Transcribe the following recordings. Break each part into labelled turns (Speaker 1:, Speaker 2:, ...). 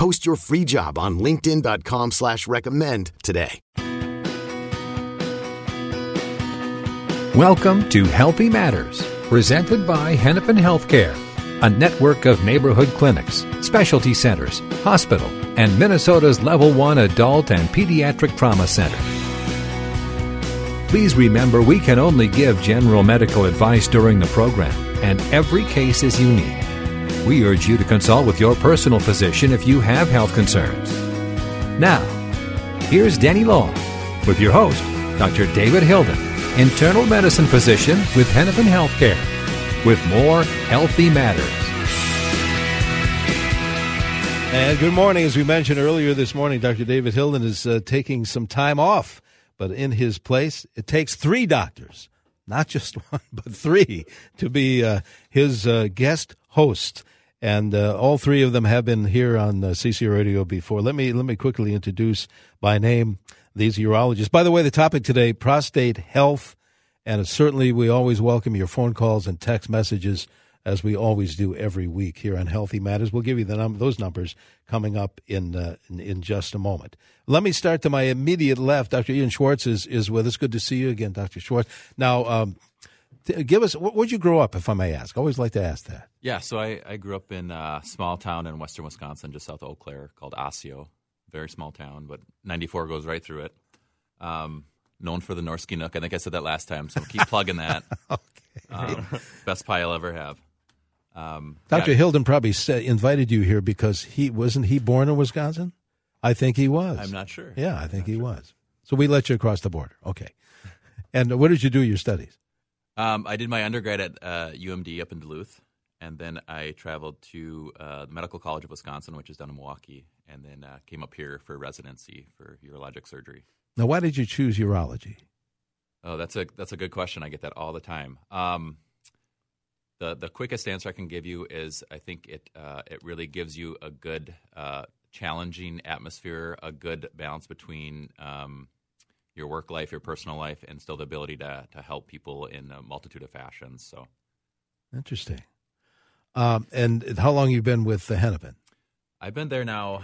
Speaker 1: Post your free job on LinkedIn.com slash recommend today.
Speaker 2: Welcome to Healthy Matters, presented by Hennepin Healthcare, a network of neighborhood clinics, specialty centers, hospital, and Minnesota's level one adult and pediatric trauma center. Please remember we can only give general medical advice during the program, and every case is unique. We urge you to consult with your personal physician if you have health concerns. Now, here's Danny Law with your host, Dr. David Hilden, internal medicine physician with Hennepin Healthcare, with more Healthy Matters.
Speaker 3: And good morning. As we mentioned earlier this morning, Dr. David Hilden is uh, taking some time off, but in his place, it takes three doctors, not just one, but three, to be uh, his uh, guest host and uh, all three of them have been here on uh, CC Radio before. Let me let me quickly introduce by name these urologists. By the way, the topic today: prostate health, and certainly we always welcome your phone calls and text messages as we always do every week here on Healthy Matters. We'll give you the num- those numbers coming up in, uh, in, in just a moment. Let me start to my immediate left. Dr. Ian Schwartz is is with us. Good to see you again, Dr. Schwartz. Now. Um, give us where'd you grow up if i may ask I always like to ask that
Speaker 4: yeah so i, I grew up in a small town in western wisconsin just south of eau claire called osseo very small town but 94 goes right through it um, known for the Norske Nook i think i said that last time so keep plugging that okay. Um, best pie i'll ever have
Speaker 3: um, dr yeah. hilden probably said, invited you here because he wasn't he born in wisconsin i think he was
Speaker 4: i'm not sure
Speaker 3: yeah i think he sure. was so we let you across the border okay and what did you do your studies
Speaker 4: um, I did my undergrad at uh, UMD up in Duluth, and then I traveled to uh, the Medical College of Wisconsin, which is down in Milwaukee, and then uh, came up here for residency for urologic surgery.
Speaker 3: Now, why did you choose urology?
Speaker 4: Oh, that's a that's a good question. I get that all the time. Um, the the quickest answer I can give you is I think it uh, it really gives you a good uh, challenging atmosphere, a good balance between um, your work life, your personal life, and still the ability to to help people in a multitude of fashions. So,
Speaker 3: interesting. Um, and how long you been with the Hennepin?
Speaker 4: I've been there now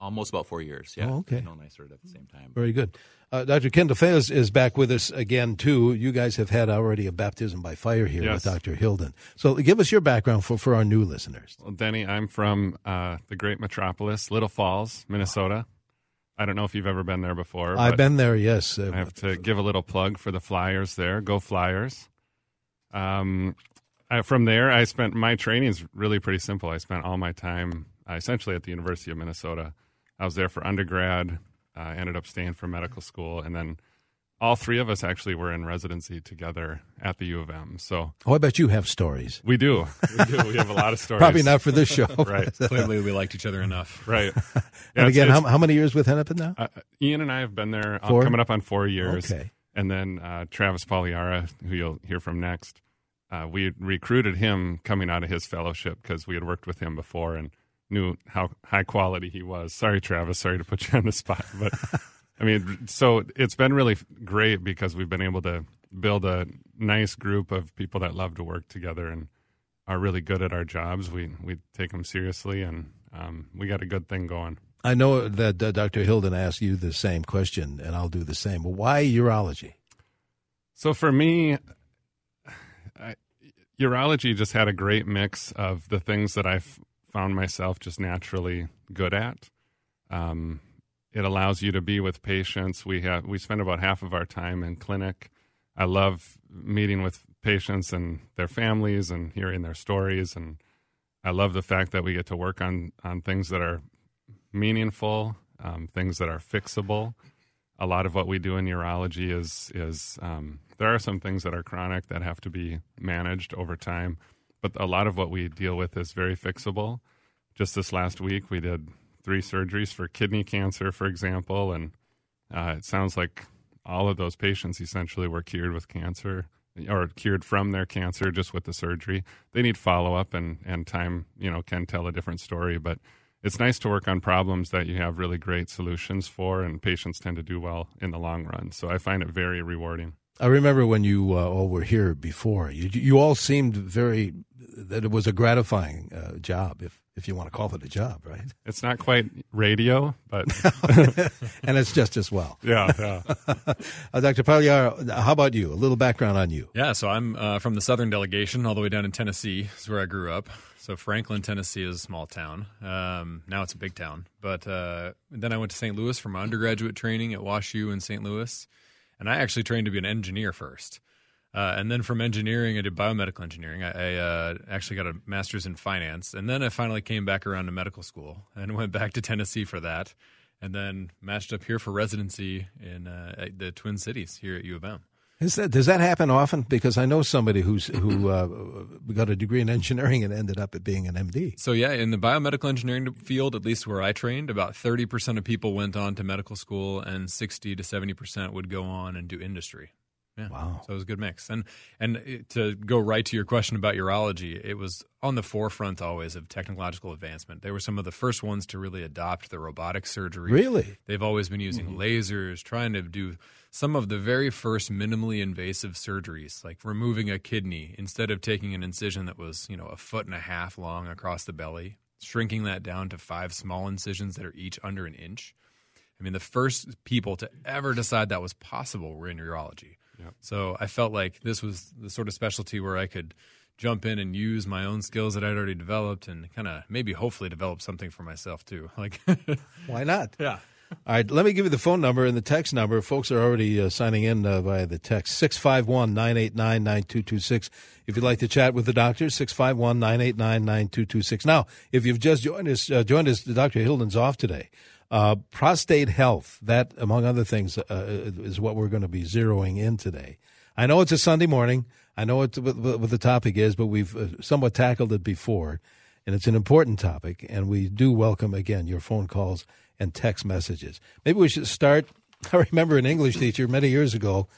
Speaker 4: almost about four years. Yeah.
Speaker 3: Oh, okay.
Speaker 4: No, I started at the same time.
Speaker 3: Very good. Uh, Dr. Ken DeFeo is back with us again too. You guys have had already a baptism by fire here yes. with Dr. Hilden. So give us your background for, for our new listeners.
Speaker 5: Well, Denny, I'm from uh, the great metropolis, Little Falls, Minnesota. I don't know if you've ever been there before.
Speaker 3: I've been there, yes.
Speaker 5: I have to give a little plug for the Flyers there. Go Flyers. Um, I, from there, I spent my training is really pretty simple. I spent all my time uh, essentially at the University of Minnesota. I was there for undergrad. I uh, ended up staying for medical school, and then all three of us actually were in residency together at the U of M. So,
Speaker 3: oh, I bet you have stories.
Speaker 5: We do. We do. We have a lot of stories.
Speaker 3: Probably not for this show,
Speaker 5: right?
Speaker 6: Clearly, we liked each other enough,
Speaker 5: right?
Speaker 3: Yeah, and again, how, how, many years with Hennepin now? Uh,
Speaker 5: Ian and I have been there uh, coming up on four years. Okay, and then uh, Travis Pagliara, who you'll hear from next, uh, we recruited him coming out of his fellowship because we had worked with him before and knew how high quality he was. Sorry, Travis. Sorry to put you on the spot, but. I mean, so it's been really great because we've been able to build a nice group of people that love to work together and are really good at our jobs. We we take them seriously, and um, we got a good thing going.
Speaker 3: I know that uh, Dr. Hilden asked you the same question, and I'll do the same. But why urology?
Speaker 5: So for me, I, urology just had a great mix of the things that I've found myself just naturally good at. Um, it allows you to be with patients. We have we spend about half of our time in clinic. I love meeting with patients and their families and hearing their stories and I love the fact that we get to work on on things that are meaningful, um, things that are fixable. A lot of what we do in urology is is um, there are some things that are chronic that have to be managed over time, but a lot of what we deal with is very fixable. Just this last week, we did three surgeries for kidney cancer, for example, and Uh, it sounds like all of those patients essentially were cured with cancer or cured from their cancer just with the surgery. They need follow up, and and time you know can tell a different story, but. It's nice to work on problems that you have really great solutions for, and patients tend to do well in the long run. So I find it very rewarding.
Speaker 3: I remember when you uh, all were here before. You you all seemed very that it was a gratifying uh, job, if if you want to call it a job, right?
Speaker 5: It's not quite radio, but
Speaker 3: and it's just as well.
Speaker 5: Yeah, yeah.
Speaker 3: uh, Dr. Pagliara, how about you? A little background on you.
Speaker 6: Yeah, so I'm uh, from the southern delegation, all the way down in Tennessee. Is where I grew up. So Franklin, Tennessee is a small town. Um, now it's a big town. But uh, then I went to St. Louis for my undergraduate training at WashU in St. Louis, and I actually trained to be an engineer first. Uh, and then from engineering, I did biomedical engineering. I, I uh, actually got a master's in finance, and then I finally came back around to medical school and went back to Tennessee for that, and then matched up here for residency in uh, the Twin Cities here at U of M.
Speaker 3: Is that does that happen often? Because I know somebody who's who uh, got a degree in engineering and ended up at being an MD.
Speaker 6: So yeah, in the biomedical engineering field, at least where I trained, about thirty percent of people went on to medical school, and sixty to seventy percent would go on and do industry. Yeah.
Speaker 3: Wow.
Speaker 6: So it was a good mix. And and to go right to your question about urology, it was on the forefront always of technological advancement. They were some of the first ones to really adopt the robotic surgery.
Speaker 3: Really?
Speaker 6: They've always been using
Speaker 3: Mm-hmm.
Speaker 6: lasers, trying to do some of the very first minimally invasive surgeries, like removing a kidney instead of taking an incision that was, you know, a foot and a half long across the belly, shrinking that down to five small incisions that are each under an inch. I mean, the first people to ever decide that was possible were in urology. So I felt like this was the sort of specialty where I could jump in and use my own skills that I'd already developed and kind of maybe hopefully develop something for myself too. Like,
Speaker 3: Why not?
Speaker 6: yeah.
Speaker 3: All right, let me give you the phone number and the text number. Folks are already uh, signing in uh, via the text 651 989 9226. If you'd like to chat with the doctor, 651 989 9226. Now, if you've just joined us, uh, joined us, Dr. Hilden's off today. Uh, prostate health, that, among other things, uh, is what we're going to be zeroing in today. I know it's a Sunday morning. I know what, what, the topic is, but we've uh, somewhat tackled it before, and it's an important topic. And we do welcome again your phone calls and text messages. Maybe we should start. I remember an English teacher many years ago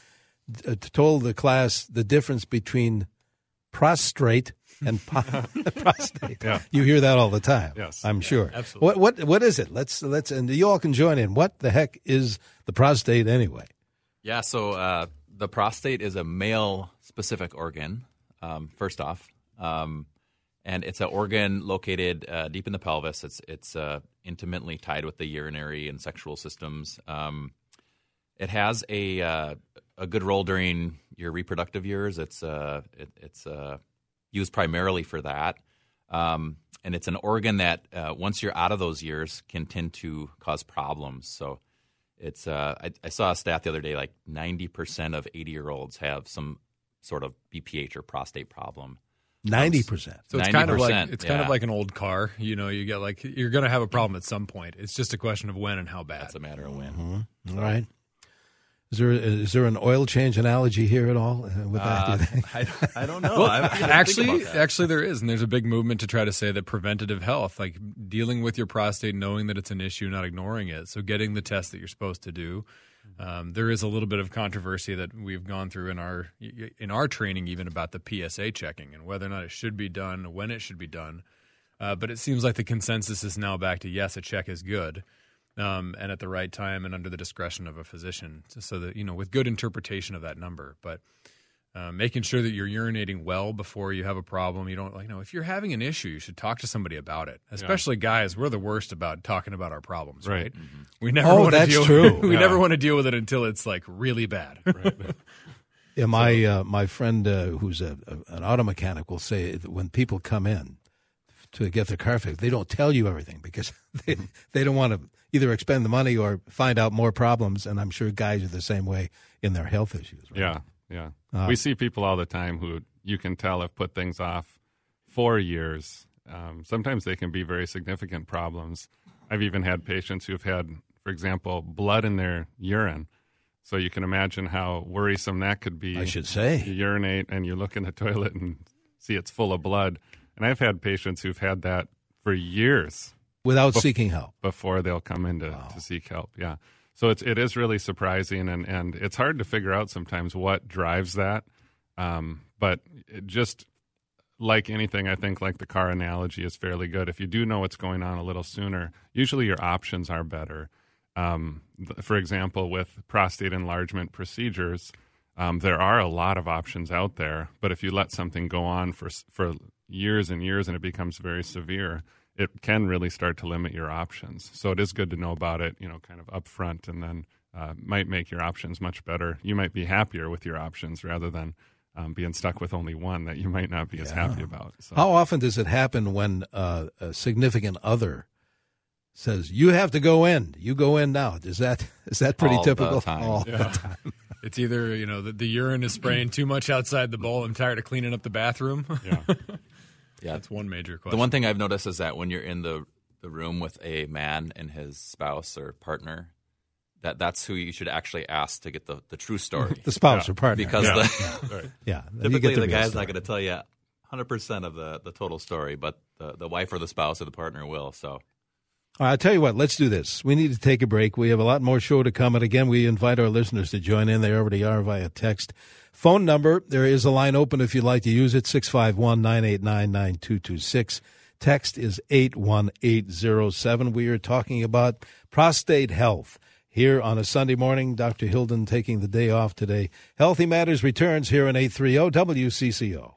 Speaker 3: uh, told the class the difference between prostrate and po- prostate.
Speaker 5: Yeah.
Speaker 3: You hear that all the time.
Speaker 5: Yes.
Speaker 3: I'm sure.
Speaker 6: absolutely.
Speaker 3: What what what is it? Let's let's and you all can join in. What the heck is the prostate anyway?
Speaker 4: Yeah, so uh, the prostate is a male specific organ, um, first off. Um, and it's an organ located uh, deep in the pelvis. It's, it's uh, intimately tied with the urinary and sexual systems. Um, it has a, uh, a good role during your reproductive years. It's, uh, it, it's uh, used primarily for that. Um, and it's an organ that, uh, once you're out of those years, can tend to cause problems. So, it's uh, I, I saw a stat the other day like 90% of 80 year olds have some sort of BPH or prostate problem.
Speaker 3: Ninety percent.
Speaker 6: So it's kind of like
Speaker 4: 90%,
Speaker 6: it's kind of like an old car. You know, you get like you're going to have a problem at some point. It's just a question of when and how bad.
Speaker 4: It's a matter of when.
Speaker 3: All right. Is there is there an oil change analogy here at all uh, with that? do?
Speaker 4: I, I don't know.
Speaker 6: Well,
Speaker 4: I
Speaker 6: actually, actually, there is, and there's a big movement to try to say that preventative health, like dealing with your prostate, knowing that it's an issue, not ignoring it. So, getting the test that you're supposed to do. Um, there is a little bit of controversy that we've gone through in our in our training, even about the PSA checking and whether or not it should be done, when it should be done. Uh, but it seems like the consensus is now back to yes, a check is good, um, and at the right time and under the discretion of a physician, so that you know with good interpretation of that number. But uh, making sure that you're urinating well before you have a problem. You don't like, you know, if you're having an issue, you should talk to somebody about it. Especially guys, we're the worst about talking about our problems, right?
Speaker 5: Right.
Speaker 6: We never
Speaker 3: Oh,
Speaker 6: want to deal.
Speaker 3: true.
Speaker 6: we
Speaker 5: Yeah.
Speaker 6: never want to deal with it until it's like really bad.
Speaker 3: Yeah, my uh, my friend uh, who's a, a, an auto mechanic will say that when people come in to get their car fixed, they don't tell you everything because they they don't want to either expend the money or find out more problems. And I'm sure guys are the same way in their health issues. Right?
Speaker 5: Yeah, yeah.
Speaker 3: Uh,
Speaker 5: we see people all the time who you can tell have put things off for years. Um, sometimes they can be very significant problems. I've even had patients who've had, for example, blood in their urine. So you can imagine how worrisome that could be.
Speaker 3: I should say.
Speaker 5: You urinate and you look in the toilet and see it's full of blood. And I've had patients who've had that for years
Speaker 3: without seeking help.
Speaker 5: before they'll come in to, to seek help. Yeah. So it's it is really surprising, and and it's hard to figure out sometimes what drives that. Um, but just like anything, I think like the car analogy is fairly good. If you do know what's going on a little sooner, usually your options are better. Um, for example, with prostate enlargement procedures, um, there are a lot of options out there. But if you let something go on for for years and years and it becomes very severe, it can really start to limit your options. So it is good to know about it, you know, kind of upfront, and then uh, might make your options much better. You might be happier with your options rather than um, being stuck with only one that you might not be as happy about. So.
Speaker 3: How often does it happen when uh, a significant other says you have to go in? You go in now. Is that is that pretty
Speaker 4: All the
Speaker 3: typical?
Speaker 4: time.
Speaker 3: All
Speaker 6: Yeah.
Speaker 3: the time.
Speaker 6: It's either you know the, the urine is spraying too much outside the bowl. I'm tired of cleaning up the bathroom.
Speaker 5: Yeah.
Speaker 4: Yeah,
Speaker 6: That's one major question.
Speaker 4: The one thing I've noticed is that when you're in the the room with a man and his spouse or partner, that that's who you should actually ask to get the, the true story.
Speaker 3: The spouse or partner.
Speaker 4: because
Speaker 5: Yeah.
Speaker 4: the,
Speaker 5: Right.
Speaker 3: yeah,
Speaker 4: typically
Speaker 3: get
Speaker 4: the, guy's
Speaker 3: story.
Speaker 4: not going to tell you 100% of the, the total story, but the, the wife or the spouse or the partner will. So
Speaker 3: All right, I'll tell you what, let's do this. We need to take a break. We have a lot more show to come. And again, we invite our listeners to join in. They already are via text. Phone number, there is a line open if you'd like to use it, 651 989 9226. Text is 81807. We are talking about prostate health. Here on a Sunday morning, Dr. Hilden taking the day off today. Healthy Matters returns here in 830 WCCO.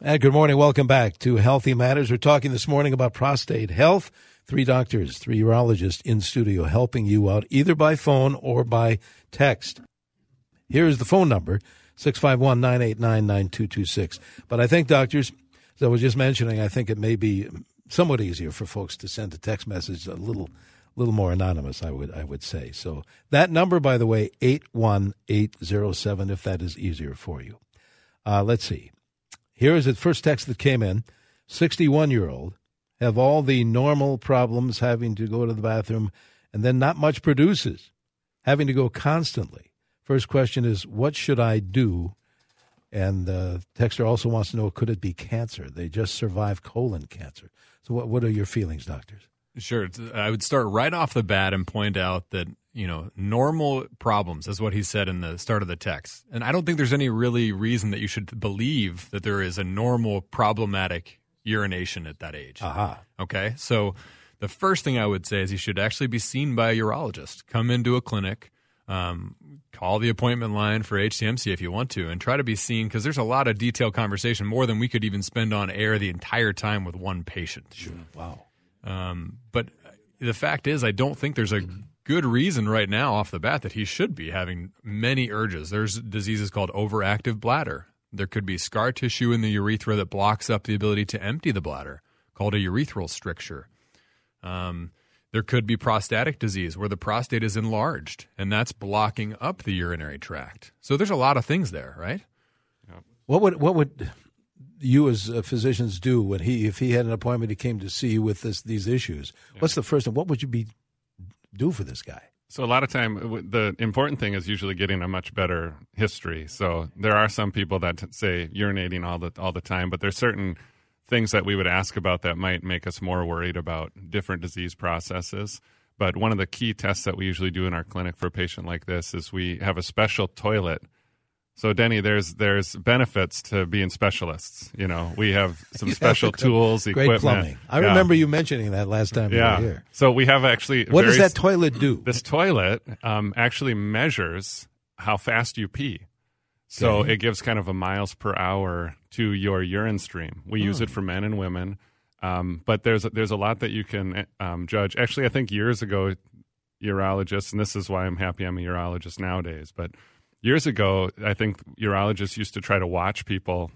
Speaker 3: And good morning. Welcome back to Healthy Matters. We're talking this morning about prostate health. Three doctors, three urologists in studio helping you out either by phone or by text. Here's the phone number 651 989 9226. But I think, doctors, as I was just mentioning, I think it may be somewhat easier for folks to send a text message a little little more anonymous, I would I would say. So that number, by the way, 81807, if that is easier for you. Uh, let's see. Here is the first text that came in 61 year old, have all the normal problems having to go to the bathroom, and then not much produces, having to go constantly. First question is, what should I do? And the texter also wants to know, could it be cancer? They just survived colon cancer. So, what, what are your feelings, doctors?
Speaker 6: Sure. I would start right off the bat and point out that, you know, normal problems is what he said in the start of the text. And I don't think there's any really reason that you should believe that there is a normal problematic urination at that age.
Speaker 3: Aha.
Speaker 6: Okay. So the first thing I would say is you should actually be seen by a urologist. Come into a clinic, um, call the appointment line for HCMC if you want to, and try to be seen because there's a lot of detailed conversation, more than we could even spend on air the entire time with one patient. Sure.
Speaker 3: Wow.
Speaker 6: Um, but the fact is, I don't think there's a good reason right now off the bat that he should be having many urges. There's diseases called overactive bladder. There could be scar tissue in the urethra that blocks up the ability to empty the bladder, called a urethral stricture. Um, there could be prostatic disease where the prostate is enlarged and that's blocking up the urinary tract. So there's a lot of things there, right?
Speaker 3: What would what would you as uh, physicians do when he if he had an appointment he came to see you with this these issues? What's the first thing? What would you be do for this guy?
Speaker 5: So a lot of time, the important thing is usually getting a much better history. So there are some people that say urinating all the all the time, but there's certain things that we would ask about that might make us more worried about different disease processes. But one of the key tests that we usually do in our clinic for a patient like this is we have a special toilet. So Denny, there's there's benefits to being specialists. You know, we have some
Speaker 3: You have
Speaker 5: special
Speaker 3: the gr-
Speaker 5: tools,
Speaker 3: Great
Speaker 5: equipment.
Speaker 3: plumbing. I
Speaker 5: Yeah.
Speaker 3: remember you mentioning that last time you
Speaker 5: Yeah.
Speaker 3: were here.
Speaker 5: So we have actually.
Speaker 3: What does that toilet do?
Speaker 5: this toilet um, actually measures how fast you pee. So
Speaker 3: Okay.
Speaker 5: it gives kind of a miles per hour to your urine stream. We use it for men and women, um, but there's there's a lot that you can um, judge. Actually, I think years ago, urologists, and this is why I'm happy I'm a urologist nowadays. But years ago, I think urologists used to try to watch people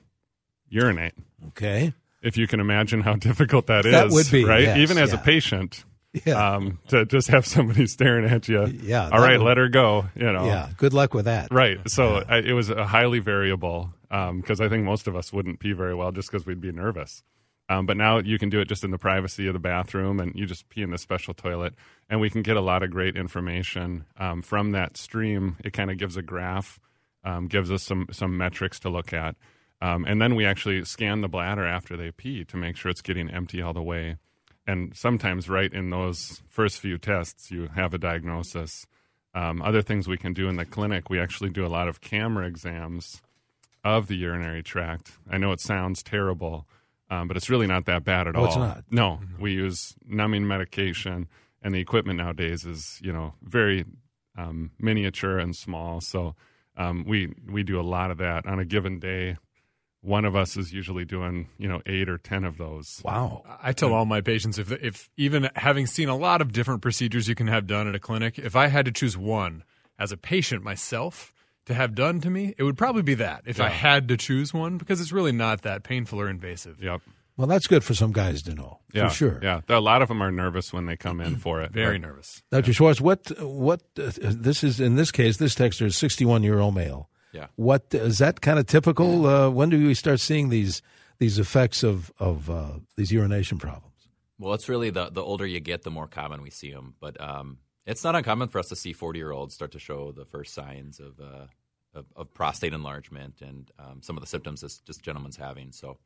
Speaker 5: urinate.
Speaker 3: Okay.
Speaker 5: If you can imagine how difficult that is,
Speaker 3: That would be,
Speaker 5: right.
Speaker 3: yes,
Speaker 5: Even as
Speaker 3: yeah.
Speaker 5: a patient,
Speaker 3: Yeah.
Speaker 5: um, to just have somebody staring at you.
Speaker 3: Yeah,
Speaker 5: All right,
Speaker 3: would-
Speaker 5: let her go. You know.
Speaker 3: yeah. Good luck with that.
Speaker 5: Right. So I, it was a highly variable because I think most of us wouldn't pee very well just because we'd be nervous. Um, but now you can do it just in the privacy of the bathroom, and you just pee in this special toilet, and we can get a lot of great information um, from that stream. It kind of gives a graph, um, gives us some some metrics to look at, um, and then we actually scan the bladder after they pee to make sure it's getting empty all the way. And sometimes, right in those first few tests, you have a diagnosis Um, other things we can do in the clinic, we actually do a lot of camera exams of the urinary tract. I know it sounds terrible, um, but it's really not that bad at
Speaker 3: Oh,
Speaker 5: all.
Speaker 3: it's not?
Speaker 5: No, we use numbing medication, and the equipment nowadays is you know very um, miniature and small. So um, we we do a lot of that on a given day. One of us is usually doing you know eight or ten of those.
Speaker 3: Wow.
Speaker 6: I tell all my patients if if even having seen a lot of different procedures you can have done at a clinic, if I had to choose one as a patient myself to have done to me, it would probably be that. If I had to choose one, because it's really not that painful or invasive.
Speaker 5: Yep.
Speaker 3: Well, that's good for some guys to know.
Speaker 5: Yeah,
Speaker 3: For sure.
Speaker 5: Yeah, a lot of them are nervous when they come in for it.
Speaker 6: Very
Speaker 5: but-
Speaker 6: nervous.
Speaker 3: Dr. Schwartz, what what uh, this is in this case, this texter is 61 year old male.
Speaker 4: Yeah.
Speaker 3: What is that kind of typical? Uh, when do we start seeing these these effects of of uh, these urination problems?
Speaker 4: Well, it's really the the older you get, the more common we see them. But um, it's not uncommon for us to see 40 year olds start to show the first signs of uh, of, of prostate enlargement and um, some of the symptoms this, this gentleman's having. So,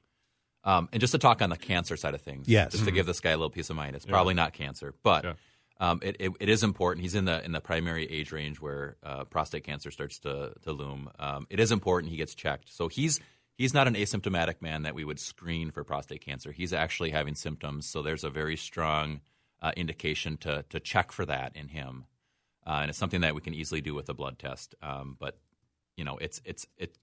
Speaker 4: um, and just to talk on the cancer side of things,
Speaker 3: Yes.
Speaker 4: just to give this guy a little peace of mind, it's probably not cancer, but.
Speaker 5: Yeah.
Speaker 4: Um, it, it, it is important. He's in the in the primary age range where uh, prostate cancer starts to to loom. Um, it is important he gets checked. So he's he's not an asymptomatic man that we would screen for prostate cancer. He's actually having symptoms. So there's a very strong uh, indication to to check for that in him, uh, and it's something that we can easily do with a blood test. Um, but you know, it's it's it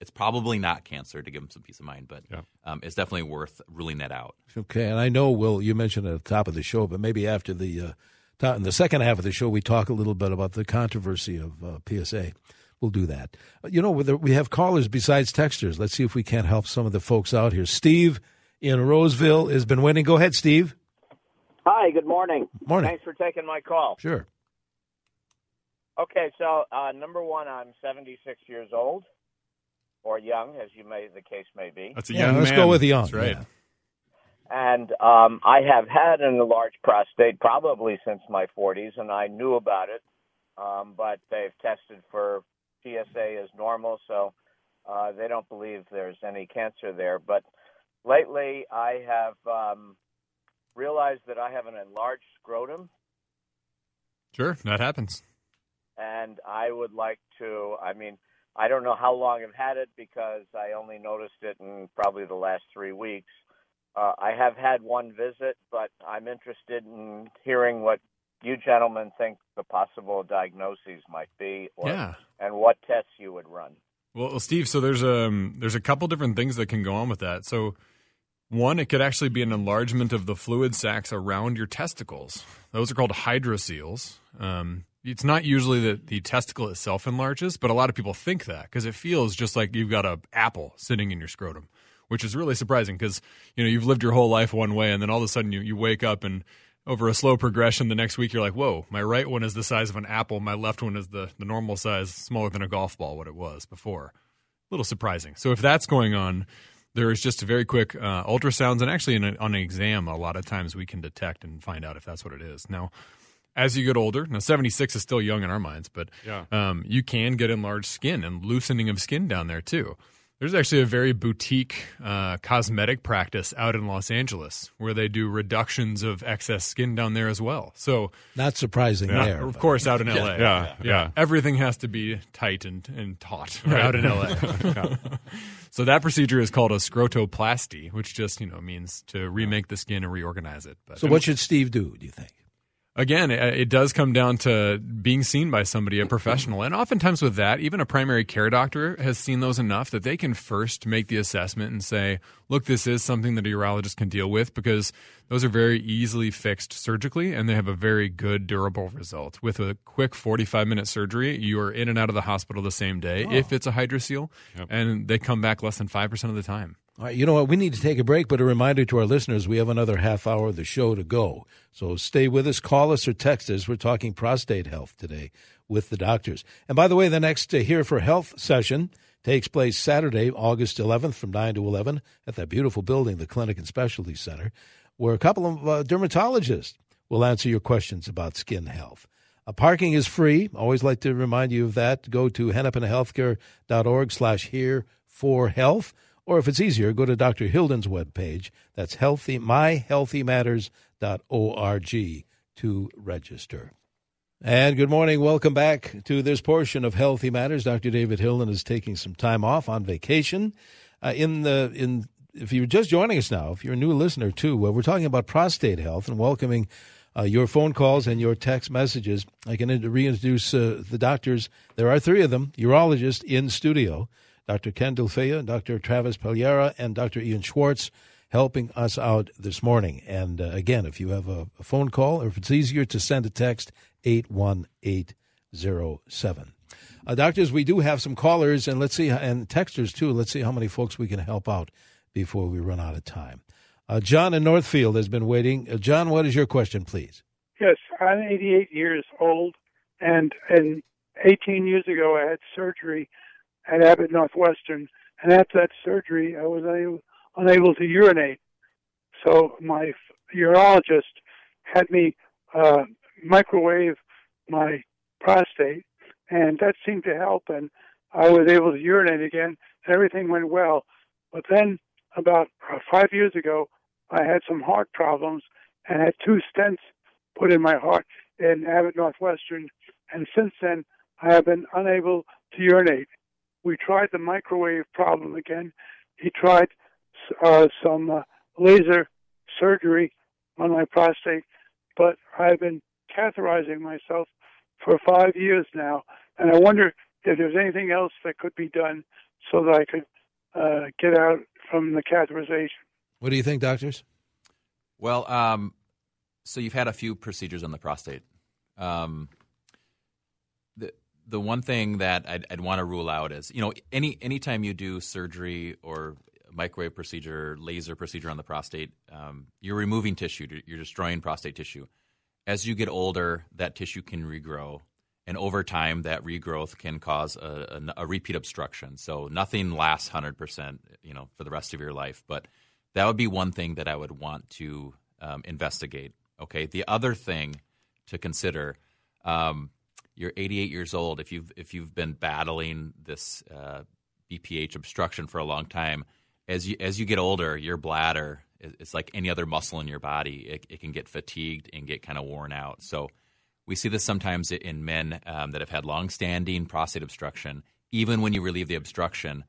Speaker 4: it's probably not cancer to give him some peace of mind, but
Speaker 5: Yeah.
Speaker 4: um, it's definitely worth ruling that out.
Speaker 3: Okay, and I know Will, you mentioned at the top of the show, but maybe after the uh, to- in the second half of the show, we talk a little bit about the controversy of uh, PSA. We'll do that. Uh, You know, we have callers besides texters. Let's see if we can't help some of the folks out here. Steve in Roseville has been waiting. Go ahead, Steve.
Speaker 7: Hi, good morning.
Speaker 3: Morning.
Speaker 7: Thanks for taking my call.
Speaker 3: Sure.
Speaker 7: Okay, so uh, number one, I'm 76 years old, or young, as you may the case may be,
Speaker 5: That's a
Speaker 3: Yeah,
Speaker 5: young
Speaker 3: let's
Speaker 5: man.
Speaker 3: go with young.
Speaker 6: That's right.
Speaker 3: Yeah.
Speaker 7: and um, I have had an enlarged prostate probably since my 40s, and I knew about it, um, but they've tested for PSA as normal, so uh, they don't believe there's any cancer there. But lately, I have um, realized that I have an enlarged scrotum.
Speaker 6: Sure, that happens.
Speaker 7: and I would like to. I mean, I don't know how long I've had it because I only noticed it in probably the last three weeks. Uh, I have had one visit, but I'm interested in hearing what you gentlemen think the possible diagnoses might be, or,
Speaker 6: Yeah.
Speaker 7: and what tests you would run.
Speaker 6: Well, well, Steve, so there's um there's a couple different things that can go on with that. So one, it could actually be an enlargement of the fluid sacs around your testicles. Those are called hydroceles. Um, it's not usually that the testicle itself enlarges, but a lot of people think that because it feels just like you've got a apple sitting in your scrotum, which is really surprising because you know you've lived your whole life one way, and then all of a sudden you, you wake up and over a slow progression the next week you're like whoa my right one is the size of an apple my left one is the, the normal size smaller than a golf ball what it was before. A little surprising. So if that's going on there is just a very quick uh, ultrasounds and actually a, on an exam a lot of times we can detect and find out if that's what it is. Now as you get older now 76 is still young in our minds but
Speaker 5: Yeah.
Speaker 6: um, you can get enlarged skin and loosening of skin down there too there's actually a very boutique uh, cosmetic practice out in Los Angeles where they do reductions of excess skin down there as well. So,
Speaker 3: Not surprising
Speaker 5: Yeah,
Speaker 3: there.
Speaker 6: of course, out in LA.
Speaker 5: Yeah, yeah.
Speaker 6: Everything has to be tight and, and taut out in LA. so that procedure is called a scrotoplasty, which just, you know, means to remake the skin and reorganize it. But
Speaker 3: So, what should Steve do, do you think?
Speaker 6: Again, it, does come down to being seen by somebody, a professional. And oftentimes with that, even a primary care doctor has seen those enough that they can first make the assessment and say, look, this is something that a urologist can deal with because those are very easily fixed surgically and they have a very good, durable result. With a quick 45 minute surgery, you are in and out of the hospital the same day oh. if it's a hydrocele, and they come back less than 5% of the time.
Speaker 3: All right, you know what? We need to take a break, but a reminder to our listeners we have another half hour of the show to go. So stay with us, call us, or text us. We're talking prostate health today with the doctors. And by the way, the next uh, Here for Health session takes place Saturday, August 11th from 9 to 11 at that beautiful building, the Clinic and Specialty Center, where a couple of uh, dermatologists will answer your questions about skin health. Uh, parking is free. Always like to remind you of that. Go to hennepinhealthcare.org slash here for health. Or if it's easier, go to Dr. Hilden's webpage. That's healthy, myhealthymatters.org to register. And good morning. Welcome back to this portion of Healthy Matters. Dr. David Hilden is taking some time off on vacation. Uh, in the in if you're just joining us now, if you're a new listener too, uh, we're talking about prostate health and welcoming uh, your phone calls and your text messages. I can reintroduce uh, the doctors. There are three of them, urologists in studio. Dr. Kendall Faya, Dr. Travis Pagliara, and Dr. Ian Schwartz helping us out this morning. And uh, again, if you have a, a, phone call or if it's easier to send a text, 81807. Uh, doctors, we do have some callers and let's see, and texters too. Let's see how many folks we can help out before we run out of time. Uh, John in Northfield has been waiting. Uh, John, what is your question, please?
Speaker 8: Yes, I'm 88 years old, and and 18 years ago I had surgery at Abbott Northwestern, and after that surgery, I was unable, to urinate. So my urologist had me uh, microwave my prostate, and that seemed to help, and I was able to urinate again, and everything went well. But then, about uh, five years ago, I had some heart problems and had two stents put in my heart in Abbott Northwestern, and since then I have been unable to urinate we tried the microwave problem again. He tried uh, some uh, laser surgery on my prostate, but I've been catheterizing myself for five years now, and I wonder if there's anything else that could be done so that I could uh, get out from the catheterization.
Speaker 3: What do you think, doctors?
Speaker 4: Well, um, so you've had a few procedures on the prostate. Um, the one thing that I'd, I'd want to rule out is, you know, any anytime you do surgery or microwave procedure, laser procedure on the prostate, um, you're removing tissue. You're destroying prostate tissue. As you get older, that tissue can regrow, and over time, that regrowth can cause a, a, a repeat obstruction. So nothing lasts hundred percent, you know, for the rest of your life. But that would be one thing that I would want to um, investigate. Okay. The other thing to consider. Um, you're 88 years old, if you've if you've been battling this uh, BPH obstruction for a long time, as you as you get older, your bladder it's like any other muscle in your body. It, it can get fatigued and get kind of worn out. So we see this sometimes in men um, that have had long-standing prostate obstruction. Even when you relieve the obstruction,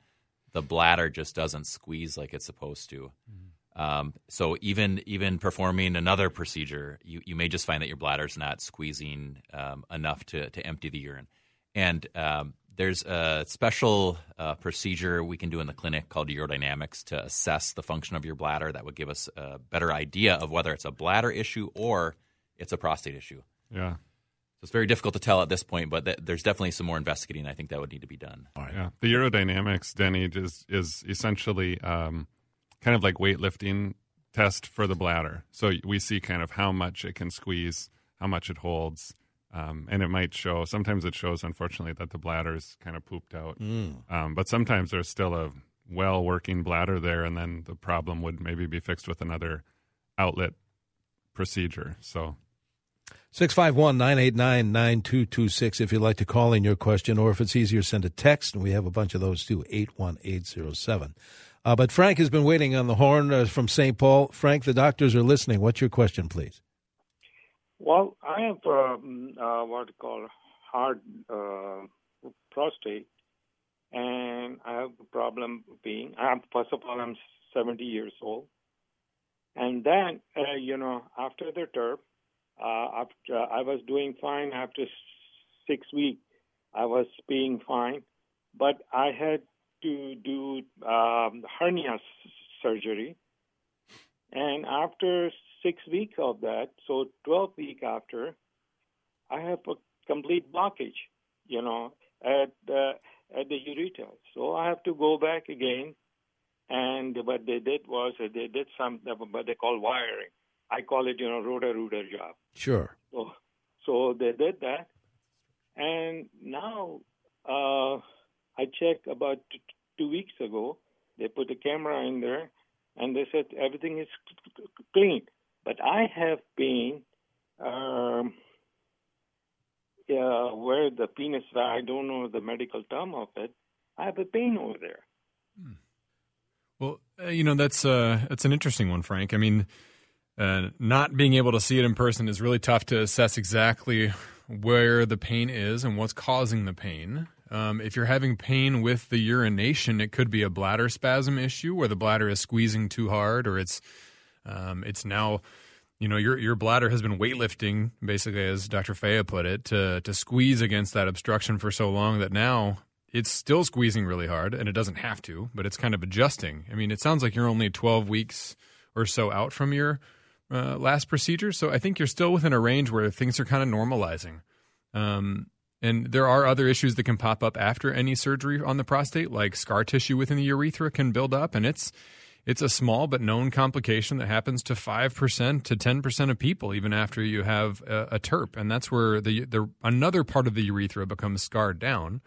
Speaker 4: the bladder just doesn't squeeze like it's supposed to. Mm-hmm. Um, so even even performing another procedure, you, you may just find that your bladder's not squeezing um, enough to, to empty the urine. And um, there's a special uh, procedure we can do in the clinic called urodynamics to assess the function of your bladder. That would give us a better idea of whether it's a bladder issue or it's a prostate issue.
Speaker 5: Yeah.
Speaker 4: So it's very difficult to tell at this point, but th- there's definitely some more investigating I think that would need to be done.
Speaker 5: All right. Yeah. The urodynamics, Denny, is is essentially um, kind of like weightlifting test for the bladder. So we see kind of how much it can squeeze, how much it holds. Um, and it might show, sometimes it shows, unfortunately, that the bladder is kind of pooped out. Mm. Um, but sometimes there's still a well working bladder there, and then the problem would maybe be fixed with another outlet procedure. So
Speaker 3: 651 989 9226 if you'd like to call in your question, or if it's easier, send a text, and we have a bunch of those too, 81807. Uh, but Frank has been waiting on the horn uh, from St. Paul. Frank, the doctors are listening. What's your question, please?
Speaker 9: Well, I have um, uh, what you call hard uh, prostate, and I have a problem being. I'm, first of all, I'm 70 years old, and then uh, you know after the TURP, uh, after I was doing fine. After six weeks, I was being fine, but I had to do um, hernia surgery. And after six weeks of that, so 12 week after, I have a complete blockage, you know, at the, at the urethra. So I have to go back again. And what they did was they did some what they call wiring. I call it, you know, rotor rooter job.
Speaker 3: Sure.
Speaker 9: So, so they did that, and now uh, I checked about t- two weeks ago. They put a camera in there, and they said everything is clean. But I have been um, where the penis, I don't know the medical term of it. I have a pain over there. Hmm.
Speaker 6: Well, uh, you know that's uh, that's an interesting one, Frank. I mean, uh, not being able to see it in person is really tough to assess exactly where the pain is and what's causing the pain. Um, if you're having pain with the urination, it could be a bladder spasm issue where the bladder is squeezing too hard, or it's um, it's now, you know, your your bladder has been weightlifting, basically, as Dr. Faya put it, to to squeeze against that obstruction for so long that now it's still squeezing really hard, and it doesn't have to, but it's kind of adjusting. I mean, it sounds like you're only 12 weeks or so out from your uh, last procedure, so I think you're still within a range where things are kind of normalizing. Um, and there are other issues that can pop up after any surgery on the prostate, like scar tissue within the urethra can build up, and it's it's a small but known complication that happens to five percent to ten percent of people even after you have a, a, TURP, and that's where the the another part of the urethra becomes scarred down.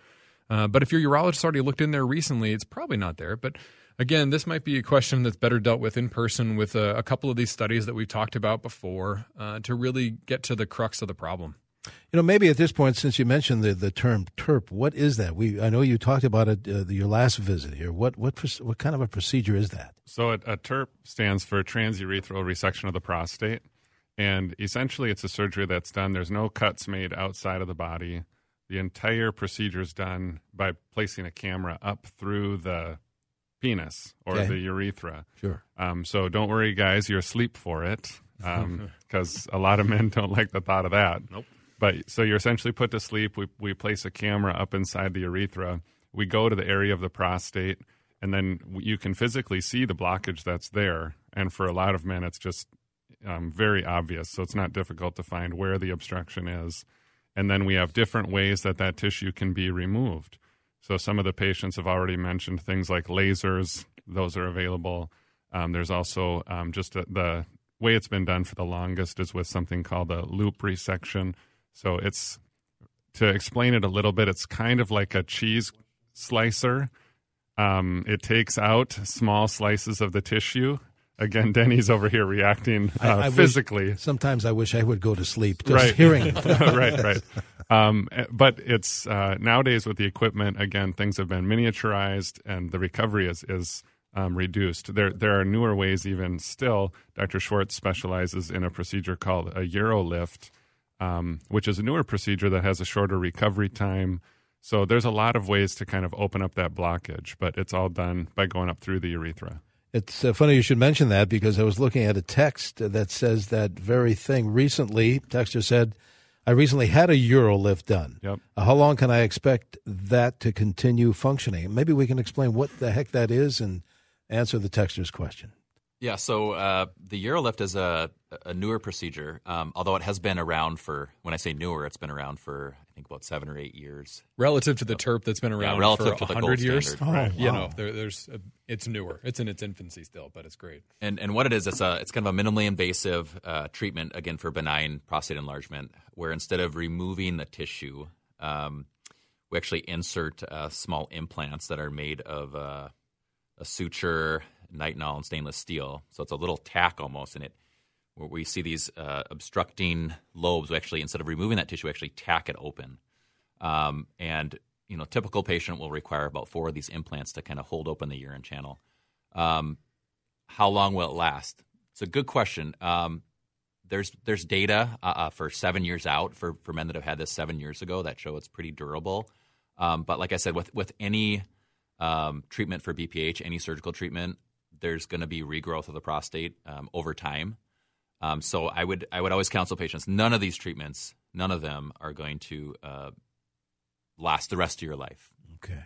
Speaker 6: Uh, but if your urologist already looked in there recently, it's probably not there. But again, this might be a question that's better dealt with in person with a, a couple of these studies that we've talked about before uh, to really get to the crux of the problem.
Speaker 3: You know, maybe at this point, since you mentioned the, the term TURP, what is that? We I know you talked about it uh, your last visit here. What what what kind of a procedure is that?
Speaker 5: So a, a TURP stands for transurethral resection of the prostate, and essentially it's a surgery that's done. There's no cuts made outside of the body. The entire procedure is done by placing a camera up through the penis or okay. the urethra.
Speaker 3: Sure.
Speaker 5: Um, so don't worry, guys. You're asleep for it because um, a lot of men don't like the thought of that.
Speaker 6: Nope.
Speaker 5: But so you're essentially put to sleep. We we place a camera up inside the urethra. We go to the area of the prostate, and then you can physically see the blockage that's there. And for a lot of men, it's just um, very obvious. So it's not difficult to find where the obstruction is. And then we have different ways that that tissue can be removed. So some of the patients have already mentioned things like lasers; those are available. Um, there's also um, just a, the way it's been done for the longest is with something called a loop resection, so it's to explain it a little bit. It's kind of like a cheese slicer. Um, it takes out small slices of the tissue. Again, Denny's over here reacting uh, I, I physically.
Speaker 3: Wish, sometimes I wish I would go to sleep just right. hearing.
Speaker 5: right, right. Um, but it's uh, nowadays with the equipment. Again, things have been miniaturized, and the recovery is is um, reduced. There there are newer ways. Even still, Dr. Schwartz specializes in a procedure called a UroLift, um, which is a newer procedure that has a shorter recovery time. So there's a lot of ways to kind of open up that blockage, but it's all done by going up through the urethra.
Speaker 3: It's uh, funny you should mention that because I was looking at a text that says that very thing recently. Texter said, I recently had a UroLift done.
Speaker 5: Yep.
Speaker 3: Uh, how long can I expect that to continue functioning? Maybe we can explain what the heck that is and answer the texter's question.
Speaker 4: Yeah, so uh, the UroLift is a, a newer procedure, um, although it has been around for, when I say newer, it's been around for, I think, about seven or eight years.
Speaker 6: Relative to the TURP that's been around
Speaker 4: yeah, relative
Speaker 6: for
Speaker 4: to
Speaker 6: 100 years.
Speaker 3: Oh, right.
Speaker 6: You know, there, there's a, it's newer. It's in its infancy still, but it's great.
Speaker 4: And and what it is, it's, a, it's kind of a minimally invasive uh, treatment, again, for benign prostate enlargement, where instead of removing the tissue, um, we actually insert uh, small implants that are made of uh, a suture nitinol and stainless steel. So it's a little tack almost in it, where we see these uh, obstructing lobes. We actually, instead of removing that tissue, we actually tack it open. Um, and you know, typical patient will require about four of these implants to kind of hold open the urine channel. Um, how long will it last? It's a good question. Um, there's there's data uh, uh, for seven years out for, for men that have had this seven years ago that show it's pretty durable. Um, but like I said, with with any um, treatment for BPH, any surgical treatment, there's going to be regrowth of the prostate um, over time. Um, so I would I would always counsel patients: none of these treatments, none of them are going to uh, last the rest of your life.
Speaker 3: Okay.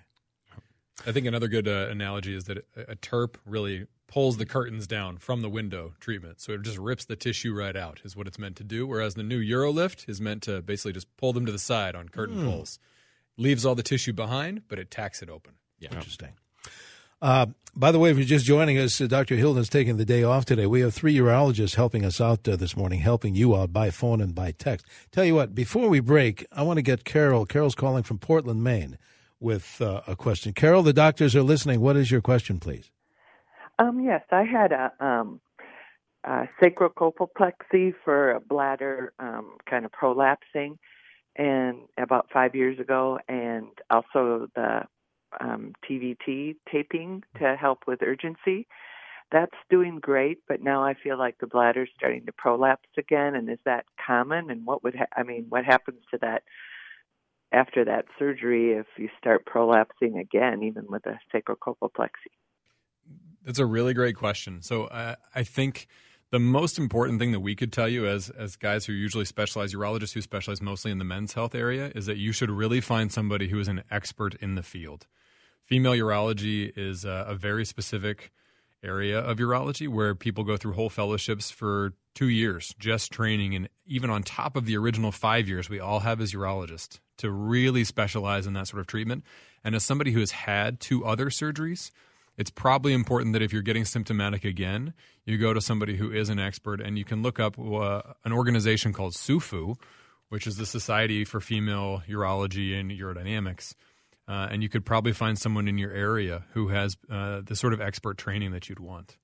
Speaker 6: I think another good uh, analogy is that a, a TURP really pulls the curtains down from the window treatment. So it just rips the tissue right out, is what it's meant to do. Whereas the new UroLift is meant to basically just pull them to the side on curtain mm. pulls. Leaves all the tissue behind, but it tacks it open.
Speaker 3: Yeah. Interesting. Uh, by the way, if you're just joining us, uh, Dr. Hilden's taking the day off today. We have three urologists helping us out uh, this morning, helping you out by phone and by text. Tell you what, before we break, I want to get Carol. Carol's calling from Portland, Maine, with uh, a question. Carol, the doctors are listening. What is your question, please?
Speaker 10: Um, yes, I had a, um, a for a bladder um, kind of prolapsing, and about five years ago, and also the um, TVT taping to help with urgency. that's doing great, but now I feel like the bladder's starting to prolapse again. And is that common? And what would ha- I mean? What happens to that after that surgery if you start prolapsing again, even with a sacrocolpopexy?
Speaker 6: That's a really great question. So uh, I think the most important thing that we could tell you as as guys who usually specialize urologists who specialize mostly in the men's health area is that you should really find somebody who is an expert in the field. Female urology is a, a very specific area of urology where people go through whole fellowships for two years just training. And even on top of the original five years we all have as urologists to really specialize in that sort of treatment. And as somebody who has had two other surgeries it's probably important that if you're getting symptomatic again you go to somebody who is an expert and you can look up uh, an organization called sufu which is the society for female urology and urodynamics uh, and you could probably find someone in your area who has uh, the sort of expert training that you'd want.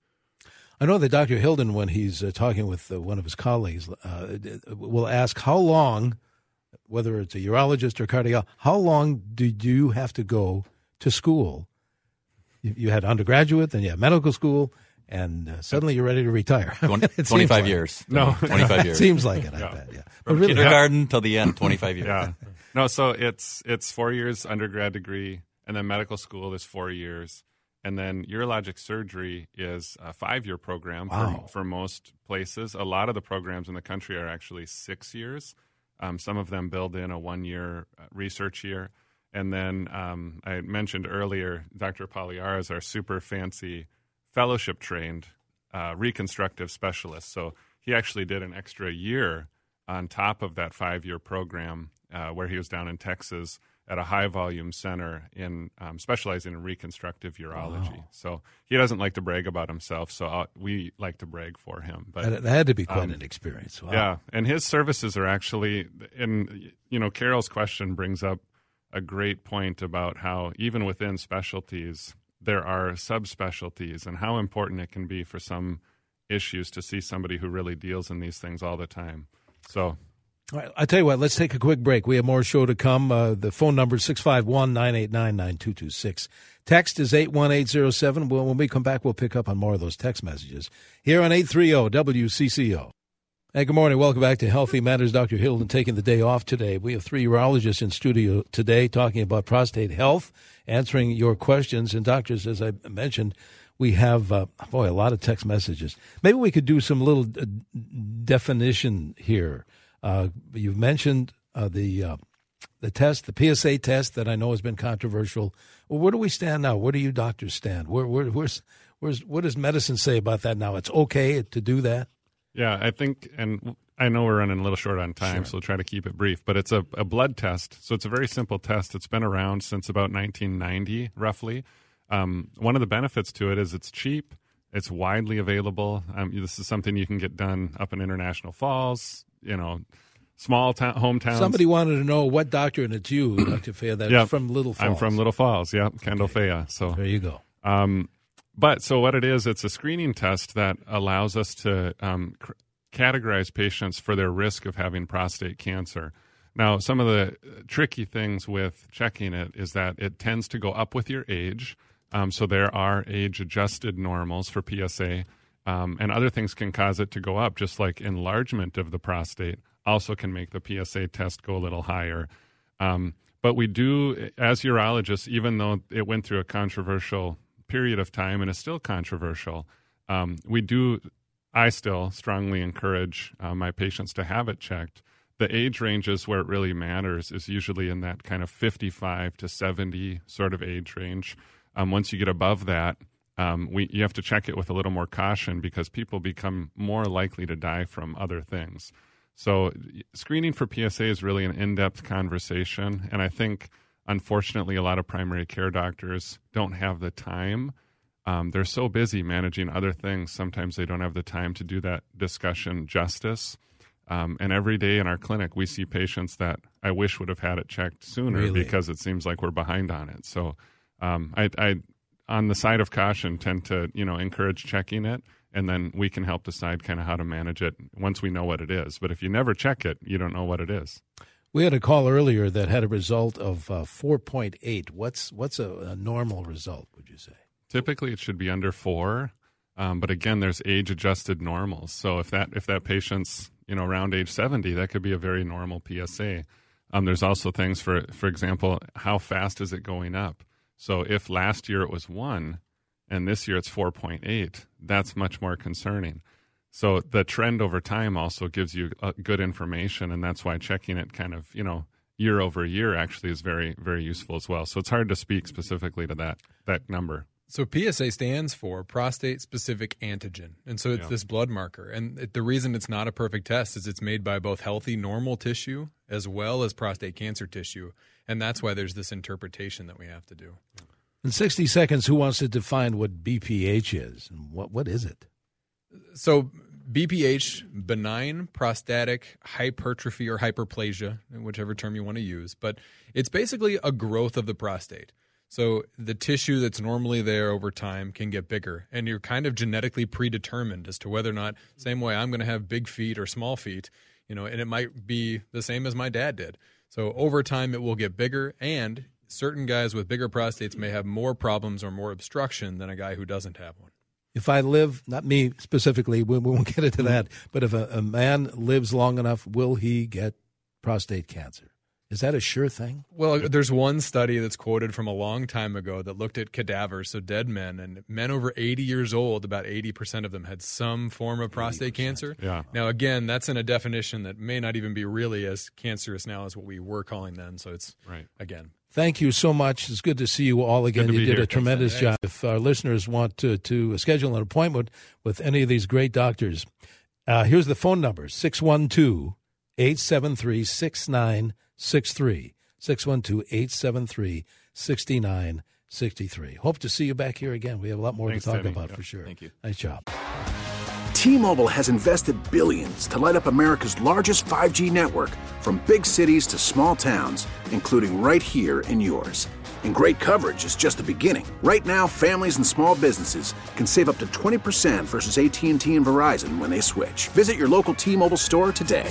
Speaker 3: I know that Dr. Hilden, when he's uh, talking with uh, one of his colleagues, uh, will ask how long, whether it's a urologist or cardiologist, how long did you have to go to school? You, you had undergraduate, then you had medical school, and uh, suddenly you're ready to retire.
Speaker 4: 20, 25 like years.
Speaker 5: No,
Speaker 4: 25 years.
Speaker 3: seems like it, I yeah. bet, yeah.
Speaker 4: From really, kindergarten till the end, 25 years.
Speaker 5: Yeah. No, so it's it's four years undergrad degree, and then medical school is four years, and then urologic surgery is a five year program
Speaker 3: wow.
Speaker 5: for, for most places. A lot of the programs in the country are actually six years. Um, some of them build in a one year uh, research year. And then um, I mentioned earlier, Dr. Pagliara is our super fancy fellowship trained uh, reconstructive specialist. So he actually did an extra year on top of that five year program uh, where he was down in Texas at a high volume center in um, specializing in reconstructive urology. Wow. So he doesn't like to brag about himself. So I'll, we like to brag for him.
Speaker 3: But that, that had to be quite um, an experience. Wow.
Speaker 5: Yeah, and his services are actually. And you know, Carol's question brings up a great point about how even within specialties there are subspecialties and how important it can be for some issues to see somebody who really deals in these things all the time. So
Speaker 3: all right, I tell you what, let's take a quick break. We have more show to come. Uh, the phone number is 651 989 9226. Text is 81807. Well, when we come back, we'll pick up on more of those text messages here on 830 WCCO. Hey, good morning. Welcome back to Healthy Matters. Dr. Hilden taking the day off today. We have three urologists in studio today talking about prostate health, answering your questions. And doctors, as I mentioned, we have, uh, boy, a lot of text messages. Maybe we could do some little uh, definition here uh, you've mentioned uh, the uh, the test, the PSA test that I know has been controversial. Well, where do we stand now? Where do you doctors stand? Where, where, where's, where's, what does medicine say about that now? It's okay to do that.
Speaker 5: Yeah, I think, and I know we're running a little short on time, sure. so we'll try to keep it brief. But it's a, a blood test, so it's a very simple test. It's been around since about 1990, roughly. Um, one of the benefits to it is it's cheap. It's widely available. Um, this is something you can get done up in International Falls, you know, small town hometowns.
Speaker 3: Somebody wanted to know what doctor, and it's you, Dr. Fea, that's yep. from Little Falls.
Speaker 5: I'm from Little Falls, yeah, Kendall okay. Fea. So
Speaker 3: there you go.
Speaker 5: Um, but so what it is, it's a screening test that allows us to um, cr- categorize patients for their risk of having prostate cancer. Now, some of the tricky things with checking it is that it tends to go up with your age. Um, so there are age adjusted normals for PSA. Um, and other things can cause it to go up, just like enlargement of the prostate also can make the PSA test go a little higher. Um, but we do, as urologists, even though it went through a controversial period of time and is still controversial, um, we do, I still strongly encourage uh, my patients to have it checked. The age ranges where it really matters is usually in that kind of 55 to 70 sort of age range. Um, once you get above that, um, we you have to check it with a little more caution because people become more likely to die from other things. So screening for PSA is really an in-depth conversation, and I think unfortunately a lot of primary care doctors don't have the time. Um, they're so busy managing other things. Sometimes they don't have the time to do that discussion justice. Um, and every day in our clinic, we see patients that I wish would have had it checked sooner
Speaker 3: really?
Speaker 5: because it seems like we're behind on it. So um, I, I on the side of caution tend to you know encourage checking it and then we can help decide kind of how to manage it once we know what it is but if you never check it you don't know what it is
Speaker 3: we had a call earlier that had a result of uh, 4.8 what's what's a, a, normal result would you say
Speaker 5: typically it should be under 4 Um, but again, there's age adjusted normals. So if that if that patient's you know around age 70, that could be a very normal PSA. Um, there's also things for for example, how fast is it going up? So if last year it was one, and this year it's 4.8, that's much more concerning. So the trend over time also gives you uh, good information, and that's why checking it kind of you know year over year actually is very very useful as well. So it's hard to speak specifically to that that number.
Speaker 6: So PSA stands for prostate specific antigen. And so it's yeah. this blood marker. And it, the reason it's not a perfect test is it's made by both healthy normal tissue as well as prostate cancer tissue. And that's why there's this interpretation that we have to do.
Speaker 3: In 60 seconds, who wants to define what BPH is and what, what is it?
Speaker 6: So BPH, benign prostatic hypertrophy or hyperplasia, whichever term you want to use, but it's basically a growth of the prostate. So the tissue that's normally there over time can get bigger, and you're kind of genetically predetermined as to whether or not, same way I'm going to have big feet or small feet, you know, and it might be the same as my dad did. So over time, it will get bigger, and certain guys with bigger prostates may have more problems or more obstruction than a guy who doesn't have one.
Speaker 3: If I live, not me specifically, we, won't get into mm-hmm. that, but if a, a man lives long enough, will he get prostate cancer? Is that a sure thing?
Speaker 6: Well, there's one study that's quoted from a long time ago that looked at cadavers, so dead men, and men over 80 years old, about 80% of them had some form of prostate 80%. cancer.
Speaker 5: Yeah.
Speaker 6: Now, again, that's in a definition that may not even be really as cancerous now as what we were calling then. So it's,
Speaker 5: right.
Speaker 6: again,
Speaker 3: Thank you so much. It's good to see you all again. You did here. a tremendous Thanks. job. If our listeners want to, to schedule an appointment with any of these great doctors, uh, here's the phone number 612 873 6963. 612 873 6963. Hope to see you back here again. We have a lot more
Speaker 5: Thanks,
Speaker 3: to talk
Speaker 5: Timmy.
Speaker 3: about
Speaker 5: yeah.
Speaker 3: for sure.
Speaker 4: Thank you.
Speaker 3: Nice job.
Speaker 11: T-Mobile has invested billions to light up America's largest 5G network from big cities to small towns, including right here in yours. And great coverage is just the beginning. Right now, families and small businesses can save up to 20% versus AT&T and Verizon when they switch. Visit your local T-Mobile store today.